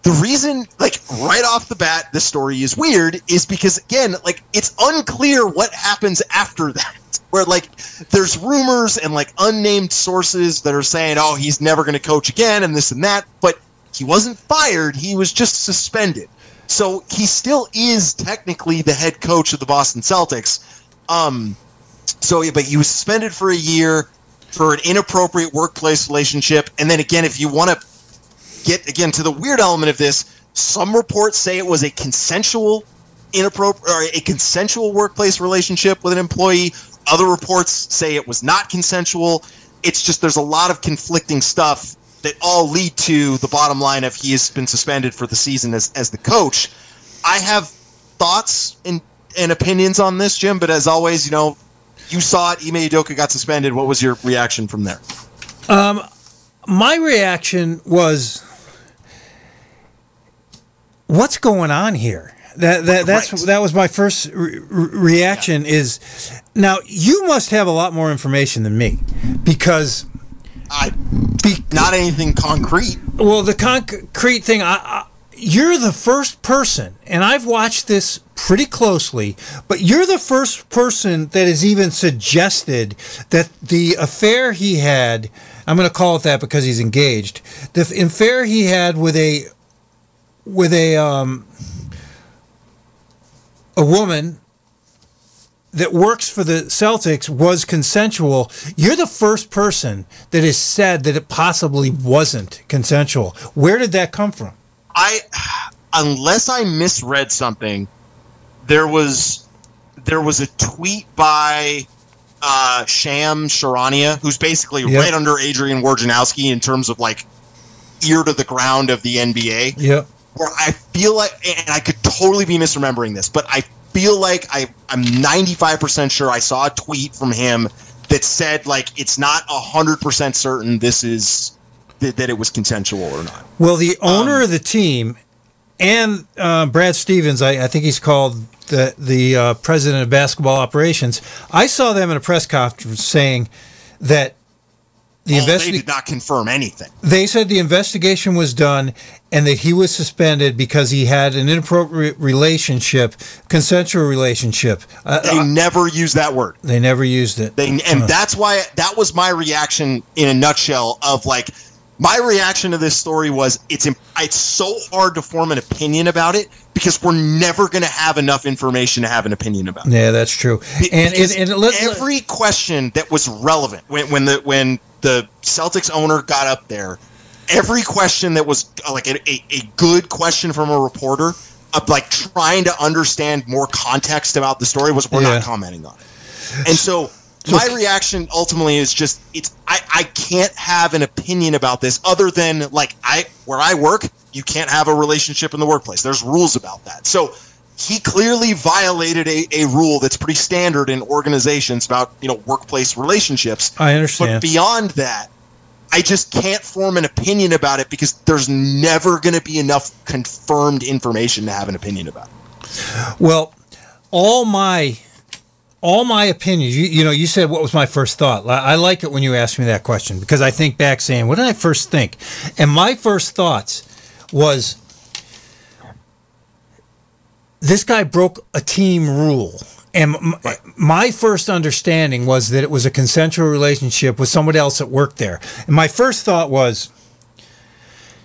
the reason, like right off the bat, this story is weird is because again, like it's unclear what happens after that. Where like there's rumors and like unnamed sources that are saying, "Oh, he's never going to coach again," and this and that. But he wasn't fired; he was just suspended. So he still is technically the head coach of the Boston Celtics. Um, so but he was suspended for a year for an inappropriate workplace relationship, and then again, if you want to get again to the weird element of this. Some reports say it was a consensual inappropriate or a consensual workplace relationship with an employee. Other reports say it was not consensual. It's just there's a lot of conflicting stuff that all lead to the bottom line of he has been suspended for the season as as the coach. I have thoughts and and opinions on this, Jim, but as always, you know, you saw it. Ime Udoka got suspended. What was your reaction from there? Um, My reaction was, "What's going on here?" That that that's Right. that was my first re- re- reaction. Is now you must have a lot more information than me because I not anything concrete. Well, the concrete thing, I, I, you're the first person, and I've watched this pretty closely, but you're the first person that has even suggested that the affair he had, I'm going to call it that because he's engaged, the affair he had with a, with a, um, a woman that works for the Celtics was consensual. You're the first person that has said that it possibly wasn't consensual. Where did that come from? I unless I misread something, there was there was a tweet by uh, Shams Charania, who's basically Yep. right under Adrian Wojnarowski in terms of like ear to the ground of the NBA. Yep. Where I feel like, and I could totally be misremembering this, but I feel like I I'm 95 percent sure I saw a tweet from him that said like it's not hundred percent certain this is that, that it was consensual or not. Well, the owner of the team and uh, Brad Stevens, I, I think he's called the the uh, president of basketball operations. I saw them in a press conference saying that the Well, they did not confirm anything. They said the investigation was done and that he was suspended because he had an inappropriate relationship, consensual relationship. Uh, They uh, never use that word. they never used it. They, and that's why that was my reaction in a nutshell. Of like, my reaction to this story was it's it's so hard to form an opinion about it because we're never going to have enough information to have an opinion about. it. Yeah, that's true. Be- And and, and let- every question that was relevant when, when the when the Celtics owner got up there, every question that was uh, like a, a, a good question from a reporter, of like trying to understand more context about the story was we're Yeah. not commenting on it. And so my reaction ultimately is just it's I, I can't have an opinion about this other than like I where I work, you can't have a relationship in the workplace. There's rules about that. So he clearly violated a, a rule that's pretty standard in organizations about, you know, workplace relationships. I understand. But beyond that, I just can't form an opinion about it because there's never going to be enough confirmed information to have an opinion about it. Well, all my all my opinions. You, you know, you said what was my first thought. I like it when you ask me that question because I think back saying, "What did I first think?" And my first thoughts was, this guy broke a team rule. And m- my first understanding was that it was a consensual relationship with someone else that worked there. And my first thought was,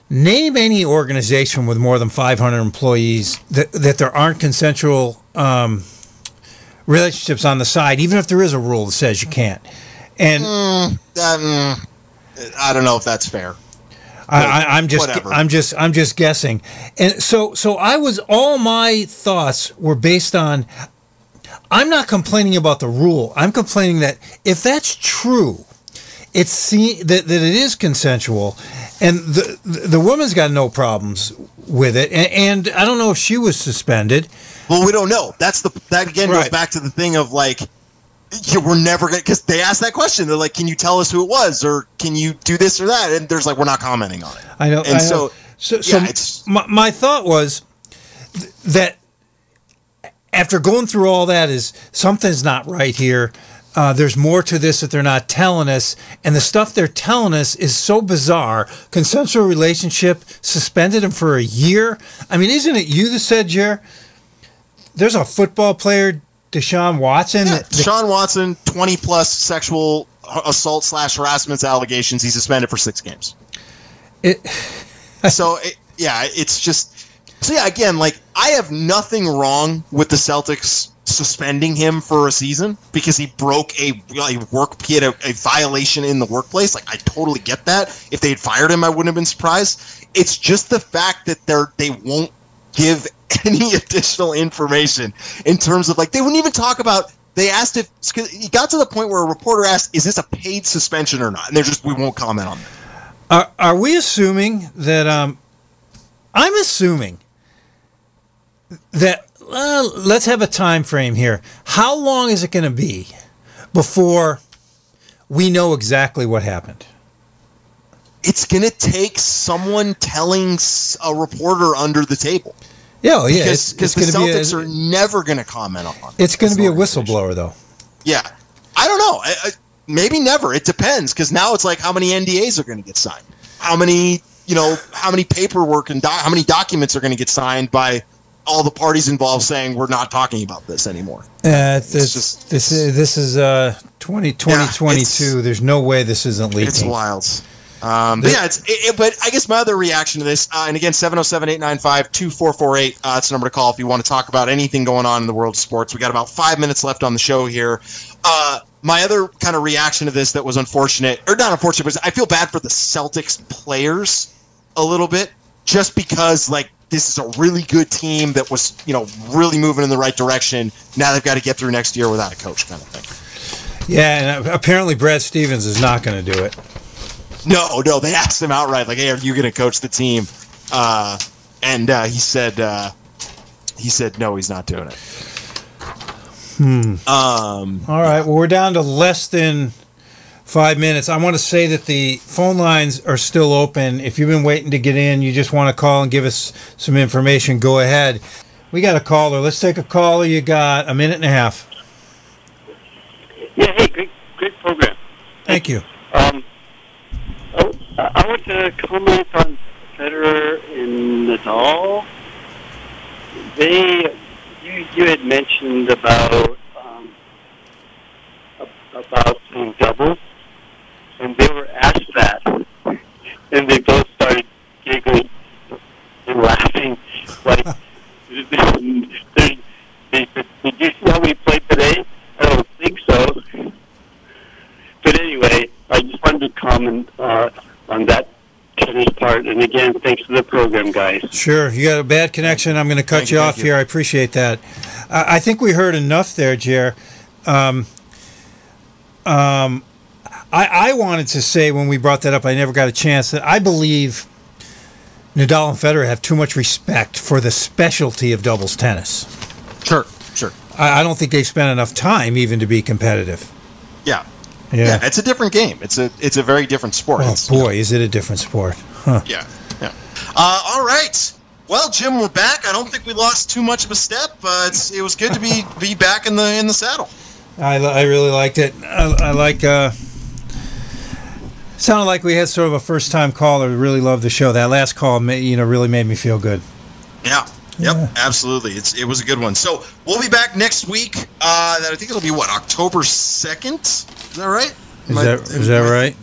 name any organization with more than 500 employees that, that there aren't consensual um, relationships on the side, even if there is a rule that says you can't. And Um, I don't know if that's fair. I, I, I'm just, whatever. I'm just, I'm just guessing. And so, so I was. All my thoughts were based on. I'm not complaining about the rule. I'm complaining that if that's true, it's see that, that it is consensual, and the the woman's got no problems with it. And, and I don't know if she was suspended. Well, we don't know. That's the that again goes back to the thing of like you we're never gonna because they asked that question. They're like, "Can you tell us who it was, or can you do this or that?" And there's like, "We're not commenting on it." I know. And I so, know. so, so yeah, it's- my, my thought was th- that after going through all that, is something's not right here. Uh, there's more to this that they're not telling us, and the stuff they're telling us is so bizarre. Consensual relationship suspended him for a year. I mean, isn't it you that said, Jer? There's a football player, Deshaun Watson. Yeah, Sean Watson, twenty plus sexual assault slash harassment allegations. He's suspended for six games. It- so it, yeah, it's just so yeah. Again, like I have nothing wrong with the Celtics suspending him for a season because he broke a, a work he had a, a violation in the workplace. Like I totally get that. If they had fired him, I wouldn't have been surprised. It's just the fact that they're they won't give any additional information in terms of like they wouldn't even talk about. They asked if it got to the point where a reporter asked, "Is this a paid suspension or not?" And they're just, "We won't comment on that." Are, are we assuming that? Um, I'm assuming that. Uh, let's have a time frame here. How long is it going to be before we know exactly what happened? it's going to take someone telling a reporter under the table. Yeah, oh, yeah. Because it's, it's the going to be. Celtics A, are never going to comment on it. it's going to be a whistleblower, though. Yeah. I don't know. I, I, maybe never. It depends because now it's like how many NDAs are going to get signed? How many, you know, how many paperwork and doc- how many documents are going to get signed by all the parties involved saying we're not talking about this anymore? Uh, it's, It's just- this is this is uh 20, Yeah, 2022. it's- There's no way this isn't leaking. It's wild. Um, but yeah, it's it, it- but I guess my other reaction to this, uh, and again, 707-895-2448, uh, it's the number to call if you want to talk about anything going on in the world of sports. We got about five minutes left on the show here. Uh, my other kind of reaction to this that was unfortunate, or not unfortunate, but I feel bad for the Celtics players a little bit, just because like this is a really good team that was you know really moving in the right direction. Now they've got to get through next year without a coach, kind of thing. Yeah, and apparently Brad Stevens is not going to do it. No, no, they asked him outright, like, "Hey, are you going to coach the team?" Uh, and uh, he said, uh, "He said no, he's not doing it." Hmm. Um, All right. Well, we're down to less than five minutes. I want to say that the phone lines are still open. If you've been waiting to get in, you just want to call and give us some information, go ahead. We got a caller. Let's take a caller. You got a minute and a half. Yeah, hey, great, great program. Thank you. Um, Oh, I want to comment on Federer and Nadal. They, you, you had mentioned about um, about playing doubles, and they were asked that, and they both started giggling and laughing like. they, they, did you see how we played today? comment uh, on that tennis part. And again, thanks for the program, guys. Sure. You got a bad connection. I'm going to cut you, you off you. here. I appreciate that. I think we heard enough there, Jer. Um, um, I, I wanted to say when we brought that up, I never got a chance, that I believe Nadal and Federer have too much respect for the specialty of doubles tennis. Sure, sure. I, I don't think they've spent enough time even to be competitive. Yeah, yeah. yeah, It's a different game. It's a it's a very different sport. oh It's- boy, is it a different sport? Huh. Yeah, yeah. Uh, all right. Well, Jim, we're back. I don't think we lost too much of a step. Uh, it's, it was good to be be back in the in the saddle. I, I really liked it. I, I like. Uh, sounded like we had sort of a first time caller. Really loved the show. That last call, you know, really made me feel good. Yeah. Yep, absolutely. It's it was a good one. So we'll be back next week. Uh, that I think it'll be what October second. Is that right? Is I- that is that right?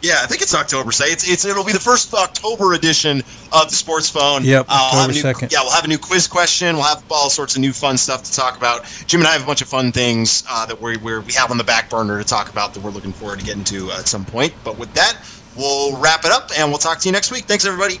Yeah, I think it's October. Say it's it's it'll be the first October edition of the Sports Phone. Yep, Uh, October 2nd. Yeah, we'll have a new quiz question. We'll have all sorts of new fun stuff to talk about. Jim and I have a bunch of fun things uh, that we we we have on the back burner to talk about that we're looking forward to getting to at some point. But with that, we'll wrap it up and we'll talk to you next week. Thanks, everybody.